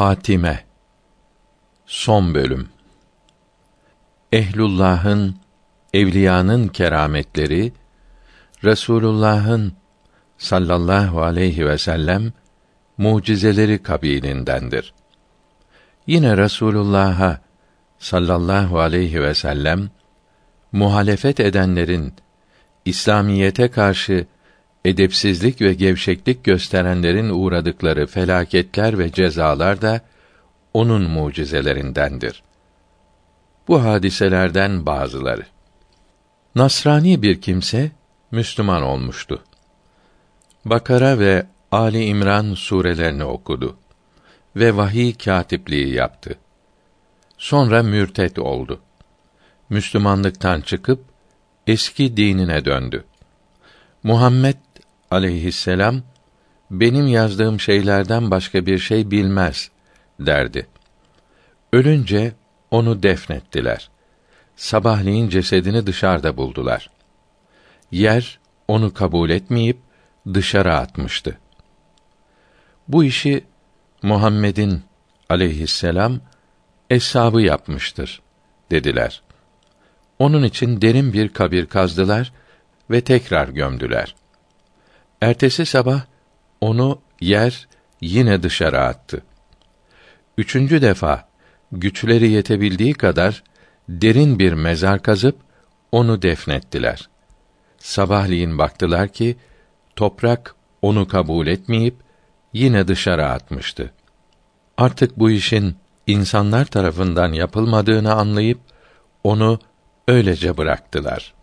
Hatime Son bölüm Ehlullah'ın evliyanın kerametleri Resulullah'ın sallallahu aleyhi ve sellem mucizeleri kabilindendir. Yine Resulullah'a sallallahu aleyhi ve sellem muhalefet edenlerin İslamiyete karşı edepsizlik ve gevşeklik gösterenlerin uğradıkları felaketler ve cezalar da onun mucizelerindendir. Bu hadiselerden bazıları. Nasrani bir kimse Müslüman olmuştu. Bakara ve Ali İmran surelerini okudu ve vahiy katipliği yaptı. Sonra mürtet oldu. Müslümanlıktan çıkıp eski dinine döndü. Muhammed aleyhisselam benim yazdığım şeylerden başka bir şey bilmez derdi. Ölünce onu defnettiler. Sabahleyin cesedini dışarıda buldular. Yer onu kabul etmeyip dışarı atmıştı. Bu işi Muhammed'in aleyhisselam eshabı yapmıştır dediler. Onun için derin bir kabir kazdılar ve tekrar gömdüler. Ertesi sabah onu yer yine dışarı attı. Üçüncü defa güçleri yetebildiği kadar derin bir mezar kazıp onu defnettiler. Sabahleyin baktılar ki toprak onu kabul etmeyip yine dışarı atmıştı. Artık bu işin insanlar tarafından yapılmadığını anlayıp onu öylece bıraktılar.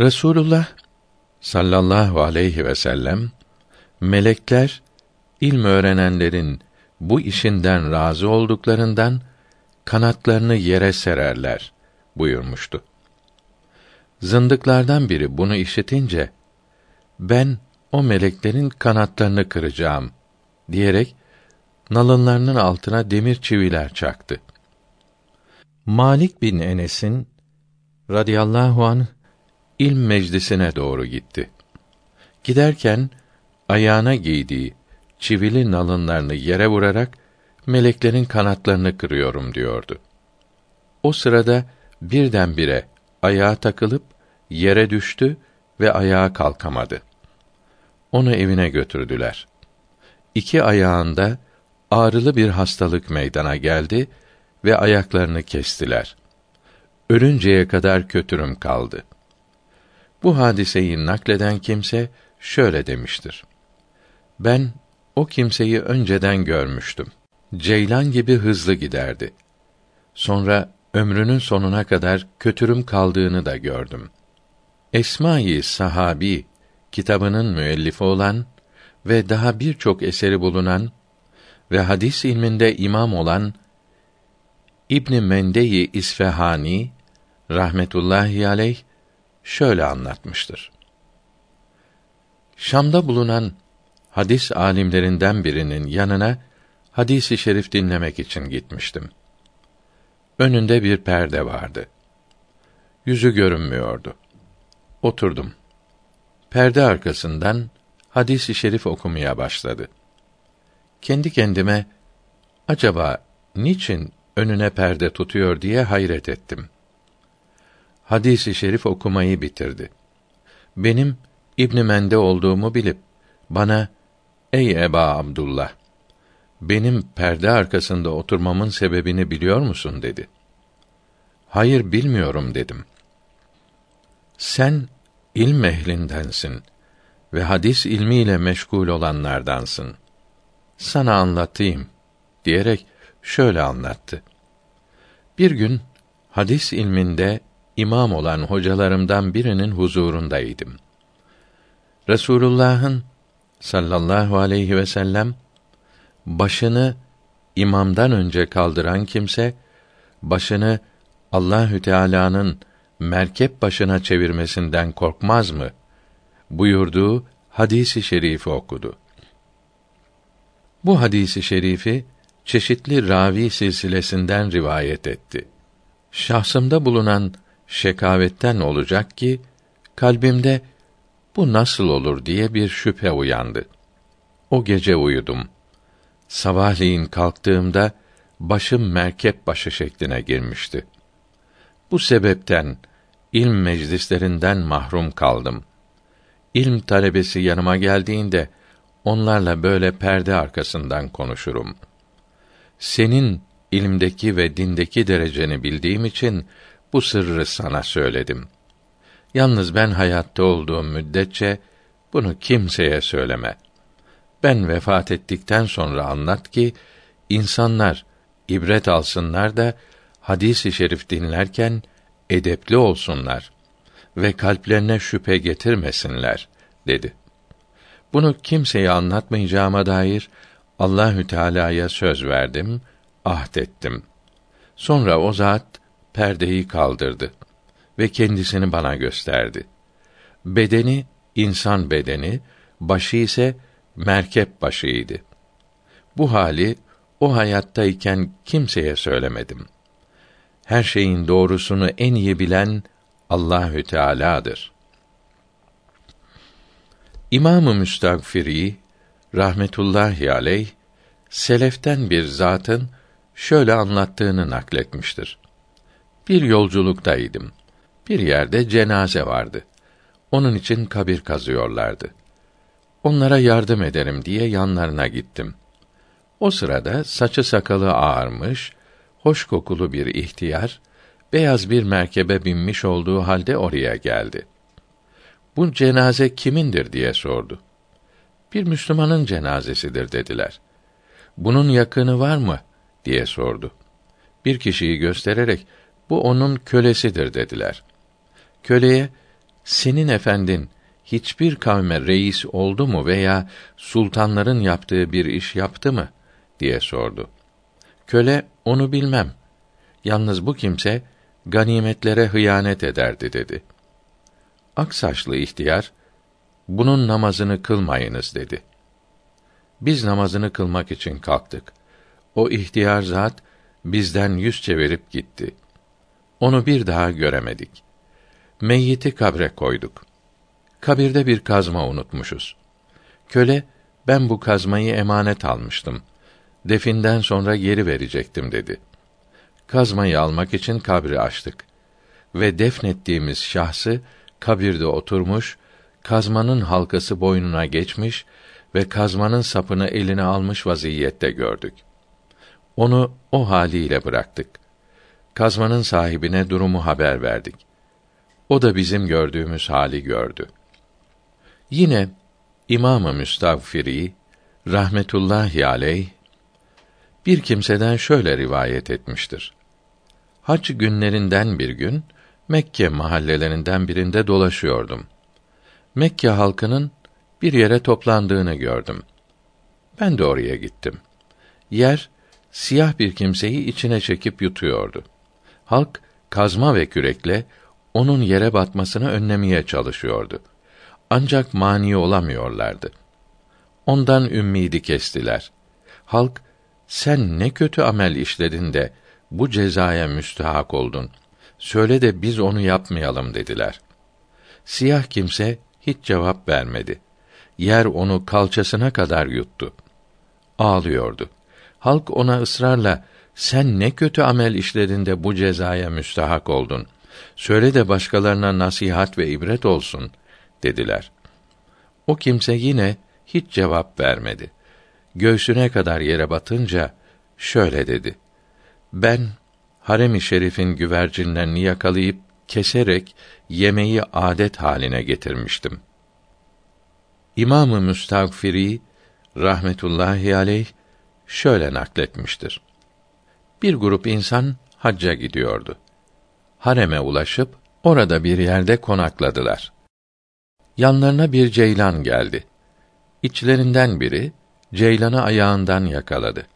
Resulullah sallallahu aleyhi ve sellem melekler ilm öğrenenlerin bu işinden razı olduklarından kanatlarını yere sererler buyurmuştu. Zındıklardan biri bunu işitince ben o meleklerin kanatlarını kıracağım diyerek nalınlarının altına demir çiviler çaktı. Malik bin Enes'in radıyallahu an ilm meclisine doğru gitti. Giderken ayağına giydiği çivili nalınlarını yere vurarak meleklerin kanatlarını kırıyorum diyordu. O sırada birdenbire ayağa takılıp yere düştü ve ayağa kalkamadı. Onu evine götürdüler. İki ayağında ağrılı bir hastalık meydana geldi ve ayaklarını kestiler. Ölünceye kadar kötürüm kaldı. Bu hadiseyi nakleden kimse şöyle demiştir. Ben o kimseyi önceden görmüştüm. Ceylan gibi hızlı giderdi. Sonra ömrünün sonuna kadar kötürüm kaldığını da gördüm. Esma-i Sahabi kitabının müellifi olan ve daha birçok eseri bulunan ve hadis ilminde imam olan İbn Mendeyi İsfahani rahmetullahi aleyh şöyle anlatmıştır. Şam'da bulunan hadis alimlerinden birinin yanına hadisi şerif dinlemek için gitmiştim. Önünde bir perde vardı. Yüzü görünmüyordu. Oturdum. Perde arkasından hadisi şerif okumaya başladı. Kendi kendime acaba niçin önüne perde tutuyor diye hayret ettim. Hadisi şerif okumayı bitirdi. Benim İbn Mende olduğumu bilip bana Ey Eba Abdullah benim perde arkasında oturmamın sebebini biliyor musun dedi. Hayır bilmiyorum dedim. Sen ilm ehlindensin ve hadis ilmiyle meşgul olanlardansın. Sana anlatayım diyerek şöyle anlattı. Bir gün hadis ilminde imam olan hocalarımdan birinin huzurundaydım. Resulullah'ın sallallahu aleyhi ve sellem başını imamdan önce kaldıran kimse başını Allahü Teala'nın merkep başına çevirmesinden korkmaz mı? buyurduğu hadisi şerifi okudu. Bu hadisi şerifi çeşitli ravi silsilesinden rivayet etti. Şahsımda bulunan şekavetten olacak ki kalbimde bu nasıl olur diye bir şüphe uyandı. O gece uyudum. Sabahleyin kalktığımda başım merkep başı şekline girmişti. Bu sebepten ilm meclislerinden mahrum kaldım. İlm talebesi yanıma geldiğinde onlarla böyle perde arkasından konuşurum. Senin ilimdeki ve dindeki dereceni bildiğim için bu sırrı sana söyledim. Yalnız ben hayatta olduğum müddetçe bunu kimseye söyleme. Ben vefat ettikten sonra anlat ki insanlar ibret alsınlar da hadisi şerif dinlerken edepli olsunlar ve kalplerine şüphe getirmesinler dedi. Bunu kimseye anlatmayacağıma dair Allahü Teala'ya söz verdim, ahd ettim. Sonra o zat perdeyi kaldırdı ve kendisini bana gösterdi. Bedeni insan bedeni, başı ise merkep başıydı. Bu hali o hayattayken kimseye söylemedim. Her şeyin doğrusunu en iyi bilen Allahü Teala'dır. İmam-ı Müstagfiri rahmetullahi aleyh seleften bir zatın şöyle anlattığını nakletmiştir. Bir yolculuktaydım. Bir yerde cenaze vardı. Onun için kabir kazıyorlardı. Onlara yardım ederim diye yanlarına gittim. O sırada saçı sakalı ağarmış, hoş kokulu bir ihtiyar, beyaz bir merkebe binmiş olduğu halde oraya geldi. Bu cenaze kimindir diye sordu. Bir Müslümanın cenazesidir dediler. Bunun yakını var mı diye sordu. Bir kişiyi göstererek bu onun kölesidir dediler. Köleye senin efendin hiçbir kavme reis oldu mu veya sultanların yaptığı bir iş yaptı mı diye sordu. Köle onu bilmem. Yalnız bu kimse ganimetlere hıyanet ederdi dedi. Aksaçlı ihtiyar bunun namazını kılmayınız dedi. Biz namazını kılmak için kalktık. O ihtiyar zat bizden yüz çevirip gitti. Onu bir daha göremedik. Meyyiti kabre koyduk. Kabirde bir kazma unutmuşuz. Köle, ben bu kazmayı emanet almıştım. Definden sonra geri verecektim dedi. Kazmayı almak için kabri açtık. Ve defnettiğimiz şahsı kabirde oturmuş, kazmanın halkası boynuna geçmiş ve kazmanın sapını eline almış vaziyette gördük. Onu o haliyle bıraktık. Kazmanın sahibine durumu haber verdik. O da bizim gördüğümüz hali gördü. Yine İmam-ı Müstagfiri rahmetullahi aleyh bir kimseden şöyle rivayet etmiştir. Hac günlerinden bir gün Mekke mahallelerinden birinde dolaşıyordum. Mekke halkının bir yere toplandığını gördüm. Ben de oraya gittim. Yer siyah bir kimseyi içine çekip yutuyordu. Halk kazma ve kürekle onun yere batmasını önlemeye çalışıyordu. Ancak mani olamıyorlardı. Ondan ümmidi kestiler. Halk sen ne kötü amel işledin de bu cezaya müstahak oldun. Söyle de biz onu yapmayalım dediler. Siyah kimse hiç cevap vermedi. Yer onu kalçasına kadar yuttu. Ağlıyordu. Halk ona ısrarla sen ne kötü amel işledin de bu cezaya müstahak oldun. Söyle de başkalarına nasihat ve ibret olsun dediler. O kimse yine hiç cevap vermedi. Göğsüne kadar yere batınca şöyle dedi: Ben harem-i şerifin güvercinlerini yakalayıp keserek yemeği adet haline getirmiştim. İmamı Müstagfiri rahmetullahi aleyh şöyle nakletmiştir. Bir grup insan hacca gidiyordu. Hareme ulaşıp orada bir yerde konakladılar. Yanlarına bir ceylan geldi. İçlerinden biri ceylanı ayağından yakaladı.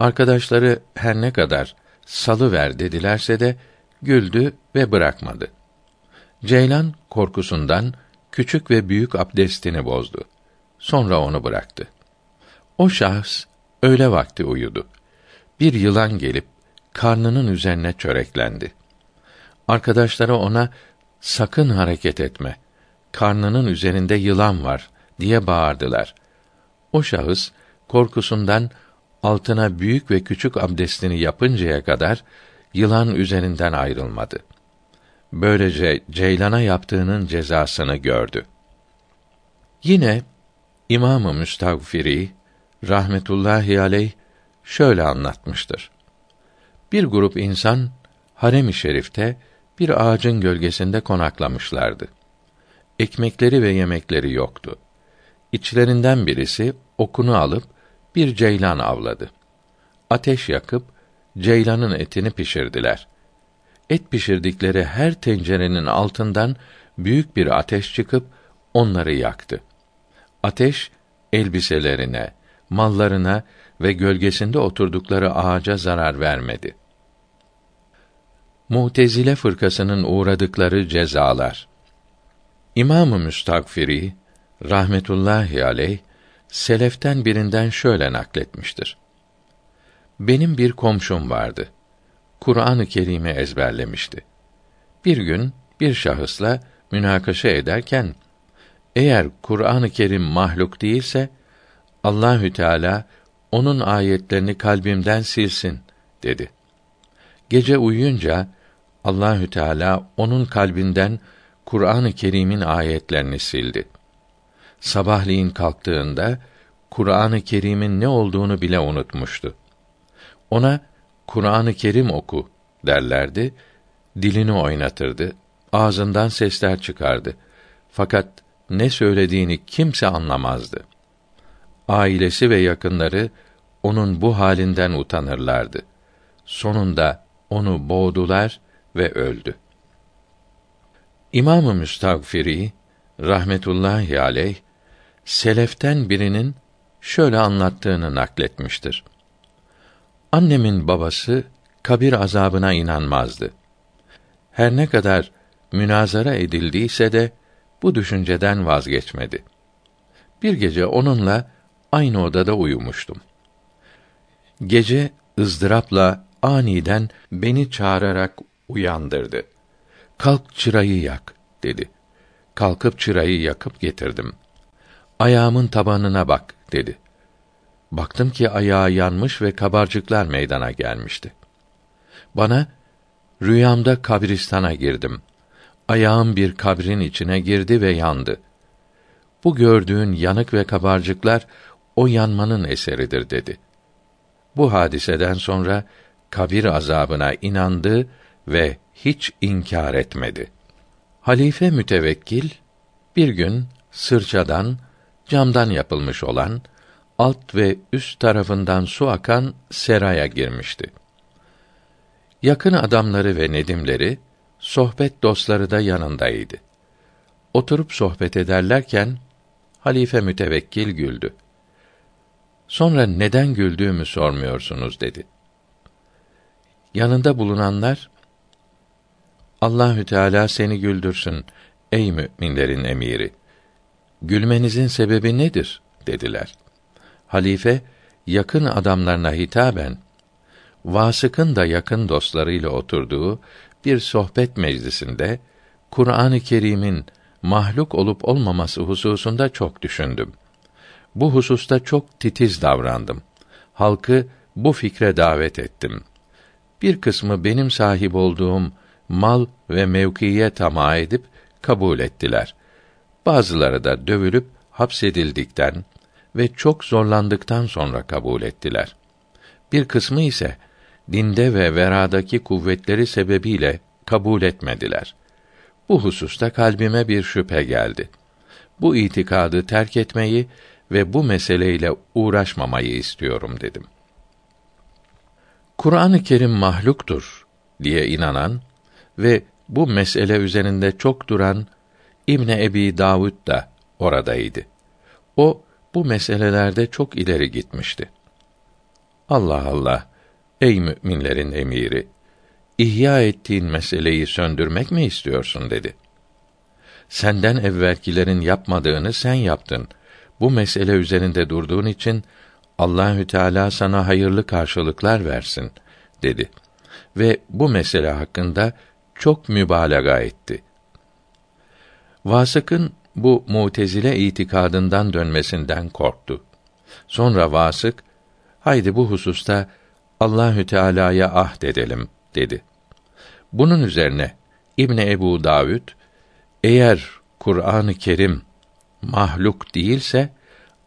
Arkadaşları her ne kadar salı ver dedilerse de güldü ve bırakmadı. Ceylan korkusundan küçük ve büyük abdestini bozdu. Sonra onu bıraktı. O şahs öğle vakti uyudu. Bir yılan gelip karnının üzerine çöreklendi. Arkadaşları ona sakın hareket etme. Karnının üzerinde yılan var diye bağırdılar. O şahıs korkusundan altına büyük ve küçük abdestini yapıncaya kadar yılan üzerinden ayrılmadı. Böylece Ceylan'a yaptığının cezasını gördü. Yine İmam-ı Müstagfiri rahmetullahi aleyh şöyle anlatmıştır. Bir grup insan harem-i şerifte bir ağacın gölgesinde konaklamışlardı. Ekmekleri ve yemekleri yoktu. İçlerinden birisi okunu alıp bir ceylan avladı. Ateş yakıp ceylanın etini pişirdiler. Et pişirdikleri her tencerenin altından büyük bir ateş çıkıp onları yaktı. Ateş elbiselerine, mallarına ve gölgesinde oturdukları ağaca zarar vermedi. Mutezile fırkasının uğradıkları cezalar. İmam-ı Müstakfiri rahmetullahi aleyh seleften birinden şöyle nakletmiştir. Benim bir komşum vardı. Kur'an-ı Kerim'i ezberlemişti. Bir gün bir şahısla münakaşa ederken eğer Kur'an-ı Kerim mahluk değilse Allahü Teala onun ayetlerini kalbimden silsin dedi. Gece uyuyunca Allahü Teala onun kalbinden Kur'an-ı Kerim'in ayetlerini sildi. Sabahleyin kalktığında Kur'an-ı Kerim'in ne olduğunu bile unutmuştu. Ona Kur'an-ı Kerim oku derlerdi, dilini oynatırdı, ağzından sesler çıkardı. Fakat ne söylediğini kimse anlamazdı. Ailesi ve yakınları onun bu halinden utanırlardı. Sonunda onu boğdular ve öldü. İmam-ı Müstagfiri rahmetullahi aleyh seleften birinin şöyle anlattığını nakletmiştir. Annemin babası kabir azabına inanmazdı. Her ne kadar münazara edildiyse de bu düşünceden vazgeçmedi. Bir gece onunla aynı odada uyumuştum. Gece ızdırapla aniden beni çağırarak uyandırdı. Kalk çırayı yak dedi. Kalkıp çırayı yakıp getirdim. Ayağımın tabanına bak dedi. Baktım ki ayağı yanmış ve kabarcıklar meydana gelmişti. Bana rüyamda kabristana girdim. Ayağım bir kabrin içine girdi ve yandı. Bu gördüğün yanık ve kabarcıklar o yanmanın eseridir dedi. Bu hadiseden sonra kabir azabına inandı ve hiç inkar etmedi. Halife mütevekkil bir gün sırçadan camdan yapılmış olan alt ve üst tarafından su akan seraya girmişti. Yakın adamları ve nedimleri, sohbet dostları da yanındaydı. Oturup sohbet ederlerken halife mütevekkil güldü. Sonra neden güldüğümü sormuyorsunuz dedi. Yanında bulunanlar Allahü Teala seni güldürsün ey müminlerin emiri. Gülmenizin sebebi nedir? dediler. Halife yakın adamlarına hitaben Vasık'ın da yakın dostlarıyla oturduğu bir sohbet meclisinde Kur'an-ı Kerim'in mahluk olup olmaması hususunda çok düşündüm. Bu hususta çok titiz davrandım. Halkı bu fikre davet ettim. Bir kısmı benim sahip olduğum mal ve mevkiye tamah edip kabul ettiler. Bazıları da dövülüp hapsedildikten ve çok zorlandıktan sonra kabul ettiler. Bir kısmı ise dinde ve veradaki kuvvetleri sebebiyle kabul etmediler. Bu hususta kalbime bir şüphe geldi. Bu itikadı terk etmeyi ve bu meseleyle uğraşmamayı istiyorum dedim. Kur'an-ı Kerim mahluktur diye inanan ve bu mesele üzerinde çok duran İbne Ebi Davud da oradaydı. O bu meselelerde çok ileri gitmişti. Allah Allah, ey müminlerin emiri, ihya ettiğin meseleyi söndürmek mi istiyorsun dedi. Senden evvelkilerin yapmadığını sen yaptın. Bu mesele üzerinde durduğun için Allahü Teala sana hayırlı karşılıklar versin dedi. Ve bu mesele hakkında çok mübalağa etti. Vasık'ın bu mutezile itikadından dönmesinden korktu. Sonra Vasık Haydi bu hususta Allahü Teala'ya ahd edelim dedi. Bunun üzerine İbn Ebu Davud eğer Kur'an-ı Kerim mahluk değilse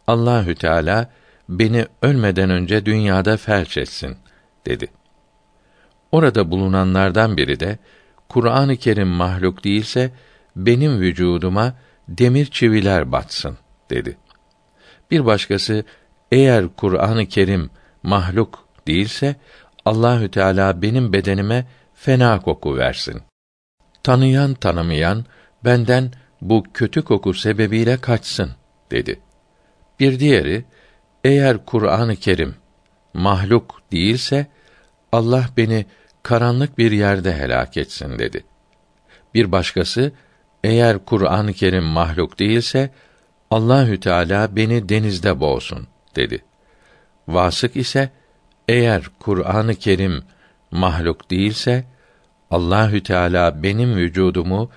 Allahü Teala beni ölmeden önce dünyada felç etsin dedi. Orada bulunanlardan biri de Kur'an-ı Kerim mahluk değilse benim vücuduma demir çiviler batsın dedi. Bir başkası eğer Kur'an-ı Kerim mahluk değilse Allahü Teala benim bedenime fena koku versin. Tanıyan tanımayan benden bu kötü koku sebebiyle kaçsın dedi. Bir diğeri eğer Kur'an-ı Kerim mahluk değilse Allah beni karanlık bir yerde helak etsin dedi. Bir başkası eğer Kur'an-ı Kerim mahluk değilse Allahü Teala beni denizde boğsun dedi. Vasık ise eğer Kur'an-ı Kerim mahluk değilse Allahü Teala benim vücudumu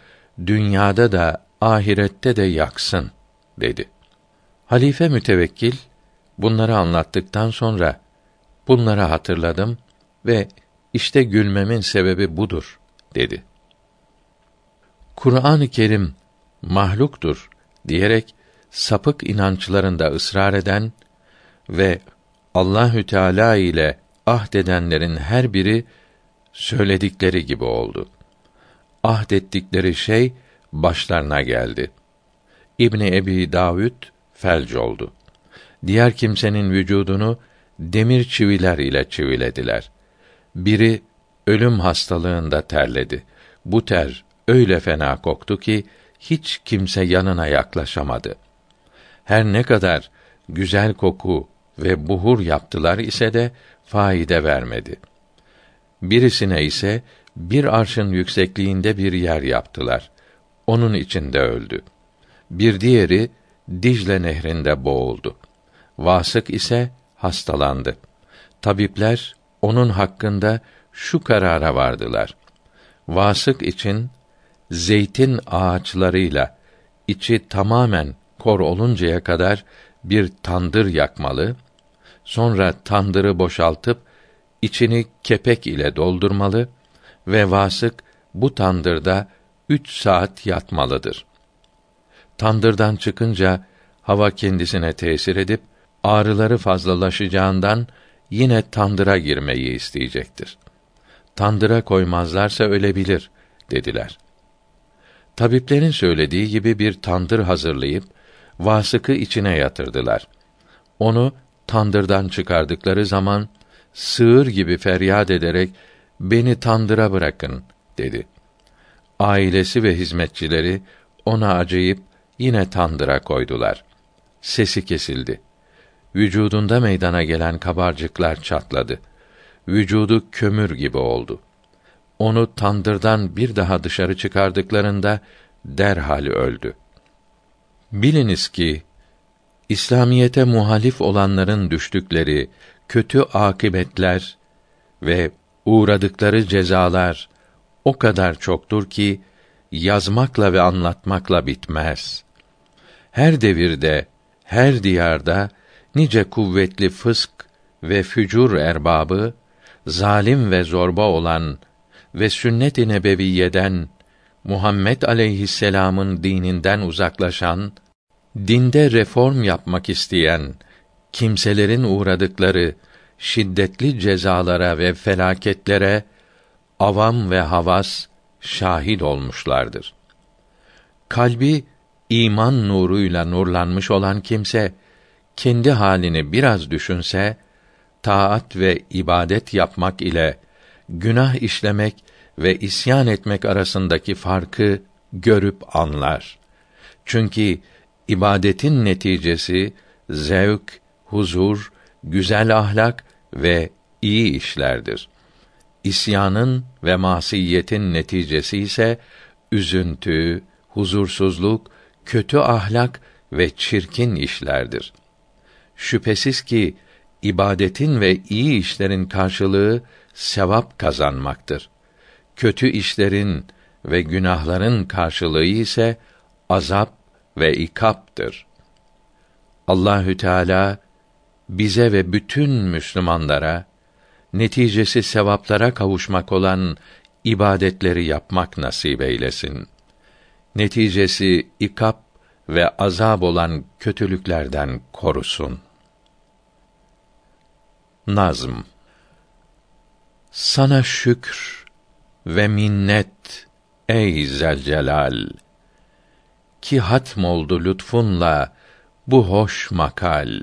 dünyada da ahirette de yaksın dedi. Halife mütevekkil bunları anlattıktan sonra bunları hatırladım ve işte gülmemin sebebi budur dedi. Kur'an-ı Kerim mahluktur diyerek sapık inançlarında ısrar eden ve Allahü Teala ile ahdedenlerin her biri söyledikleri gibi oldu. Ahdettikleri şey başlarına geldi. İbni Ebi Davud felç oldu. Diğer kimsenin vücudunu demir çiviler ile çivilediler. Biri ölüm hastalığında terledi. Bu ter öyle fena koktu ki hiç kimse yanına yaklaşamadı. Her ne kadar güzel koku ve buhur yaptılar ise de faide vermedi. Birisine ise bir arşın yüksekliğinde bir yer yaptılar. Onun içinde öldü. Bir diğeri Dicle nehrinde boğuldu. Vasık ise hastalandı. Tabipler onun hakkında şu karara vardılar. Vasık için zeytin ağaçlarıyla içi tamamen kor oluncaya kadar bir tandır yakmalı, sonra tandırı boşaltıp içini kepek ile doldurmalı ve vasık bu tandırda üç saat yatmalıdır. Tandırdan çıkınca hava kendisine tesir edip ağrıları fazlalaşacağından yine tandıra girmeyi isteyecektir. Tandıra koymazlarsa ölebilir dediler. Tabiplerin söylediği gibi bir tandır hazırlayıp vasıkı içine yatırdılar. Onu tandırdan çıkardıkları zaman sığır gibi feryat ederek beni tandıra bırakın dedi. Ailesi ve hizmetçileri ona acıyıp yine tandıra koydular. Sesi kesildi. Vücudunda meydana gelen kabarcıklar çatladı. Vücudu kömür gibi oldu. Onu tandırdan bir daha dışarı çıkardıklarında derhal öldü. Biliniz ki İslamiyete muhalif olanların düştükleri kötü akibetler ve uğradıkları cezalar o kadar çoktur ki yazmakla ve anlatmakla bitmez. Her devirde, her diyarda nice kuvvetli fısk ve fücur erbabı, zalim ve zorba olan ve sünnet-i nebeviyeden Muhammed aleyhisselam'ın dininden uzaklaşan, dinde reform yapmak isteyen kimselerin uğradıkları şiddetli cezalara ve felaketlere avam ve havas şahit olmuşlardır. Kalbi iman nuruyla nurlanmış olan kimse kendi halini biraz düşünse taat ve ibadet yapmak ile günah işlemek ve isyan etmek arasındaki farkı görüp anlar. Çünkü ibadetin neticesi zevk, huzur, güzel ahlak ve iyi işlerdir. İsyanın ve masiyetin neticesi ise üzüntü, huzursuzluk, kötü ahlak ve çirkin işlerdir. Şüphesiz ki ibadetin ve iyi işlerin karşılığı sevap kazanmaktır. Kötü işlerin ve günahların karşılığı ise azap ve ikaptır. Allahü Teala bize ve bütün Müslümanlara neticesi sevaplara kavuşmak olan ibadetleri yapmak nasip eylesin. Neticesi ikap ve azab olan kötülüklerden korusun. Nazm Sana şükür ve minnet ey Zelcelal ki hatm oldu lütfunla bu hoş makal.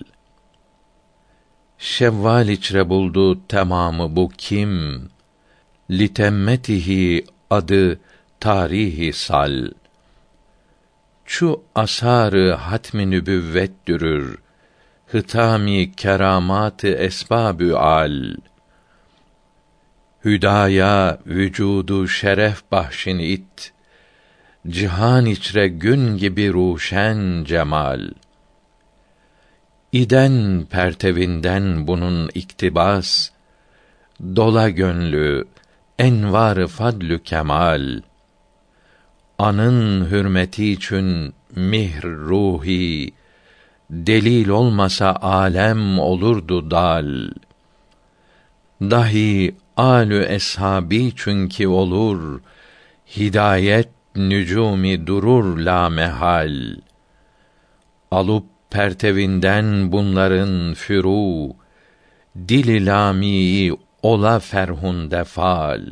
Şevval içre buldu tamamı bu kim? Litemmetihi adı tarihi sal. Şu asarı hatmi nübüvvet dürür. Hıtami keramatı esbabü al. Hüdaya vücudu şeref bahşin it. Cihan içre gün gibi ruşen cemal. İden pertevinden bunun iktibas, dola gönlü, envar fadlü kemal. Anın hürmeti için mihr ruhi, delil olmasa alem olurdu dal. Dahi alü eshabi çünkü olur, hidayet nücumi durur la mehal. Alıp pertevinden bunların furu, dil lami ola ferhunde fal.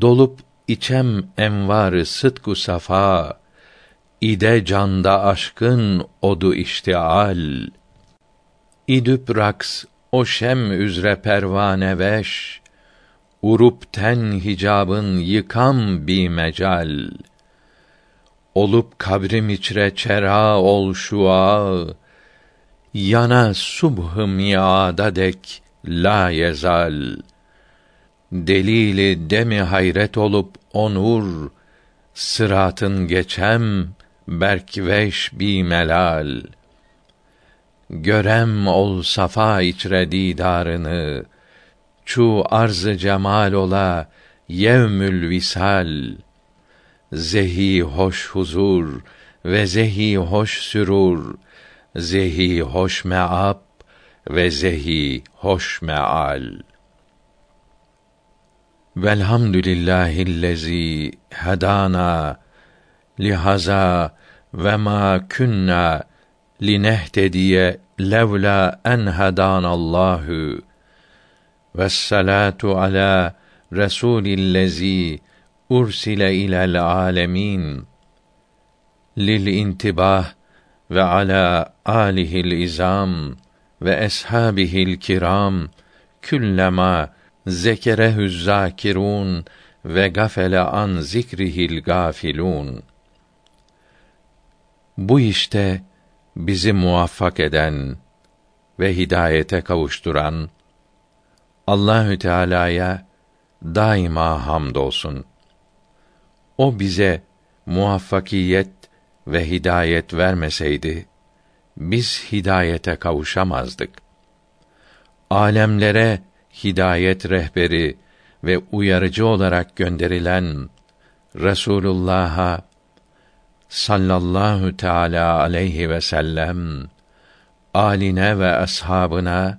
Dolup içem envarı sıdku safa, ide canda aşkın odu iştial. İdüp raks o şem üzre pervane veş, urup ten hicabın yıkam bi mecal. Olup kabrim içre çera ol şua, yana subh miada dek la yezal. Delili demi hayret olup onur, sıratın geçem, berkveş bi melal. Görem ol safa içre didarını, çu arzı cemal ola yevmül visal zehi hoş huzur ve zehi hoş sürur zehi hoş meab ve zehi hoş meal. Velhamdülillahillezî hedana lihaza ve ma kunna linehtediye levla en hedanallahu Vessalatu ala Resulillezî ursile ilel alemin lil intibah ve ala alihil izam ve eshabihil kiram küllema zekerehü zakirun ve gafele an zikrihil gafilun. Bu işte bizi muvaffak eden ve hidayete kavuşturan Allahü Teala'ya daima hamdolsun. O bize muvaffakiyet ve hidayet vermeseydi biz hidayete kavuşamazdık. Alemlere hidayet rehberi ve uyarıcı olarak gönderilen Resulullah'a sallallahu teala aleyhi ve sellem aline ve ashabına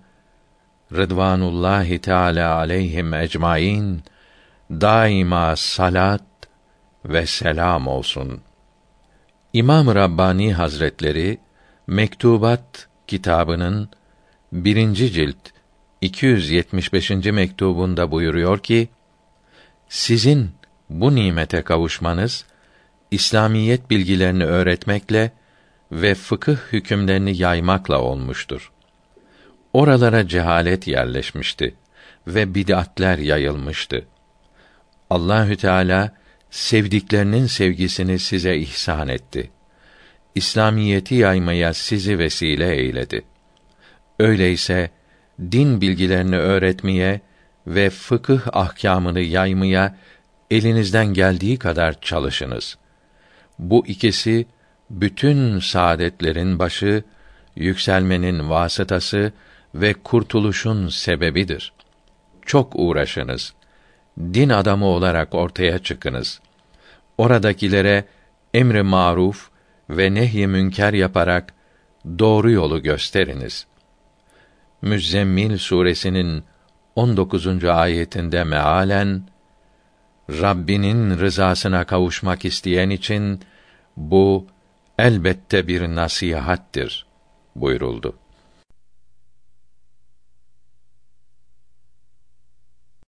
Rıdvanullahi Teala aleyhim ecmaîn daima salat ve selam olsun. İmam Rabbani Hazretleri Mektubat kitabının birinci cilt 275. mektubunda buyuruyor ki: Sizin bu nimete kavuşmanız İslamiyet bilgilerini öğretmekle ve fıkıh hükümlerini yaymakla olmuştur. Oralara cehalet yerleşmişti ve bid'atler yayılmıştı. Allahü Teala sevdiklerinin sevgisini size ihsan etti. İslamiyeti yaymaya sizi vesile eyledi. Öyleyse din bilgilerini öğretmeye ve fıkıh ahkamını yaymaya elinizden geldiği kadar çalışınız. Bu ikisi bütün saadetlerin başı, yükselmenin vasıtası ve kurtuluşun sebebidir. Çok uğraşınız. Din adamı olarak ortaya çıkınız. Oradakilere emri maruf ve nehy münker yaparak doğru yolu gösteriniz. Müzzemmil suresinin 19. ayetinde mealen Rabbinin rızasına kavuşmak isteyen için bu elbette bir nasihattir buyuruldu.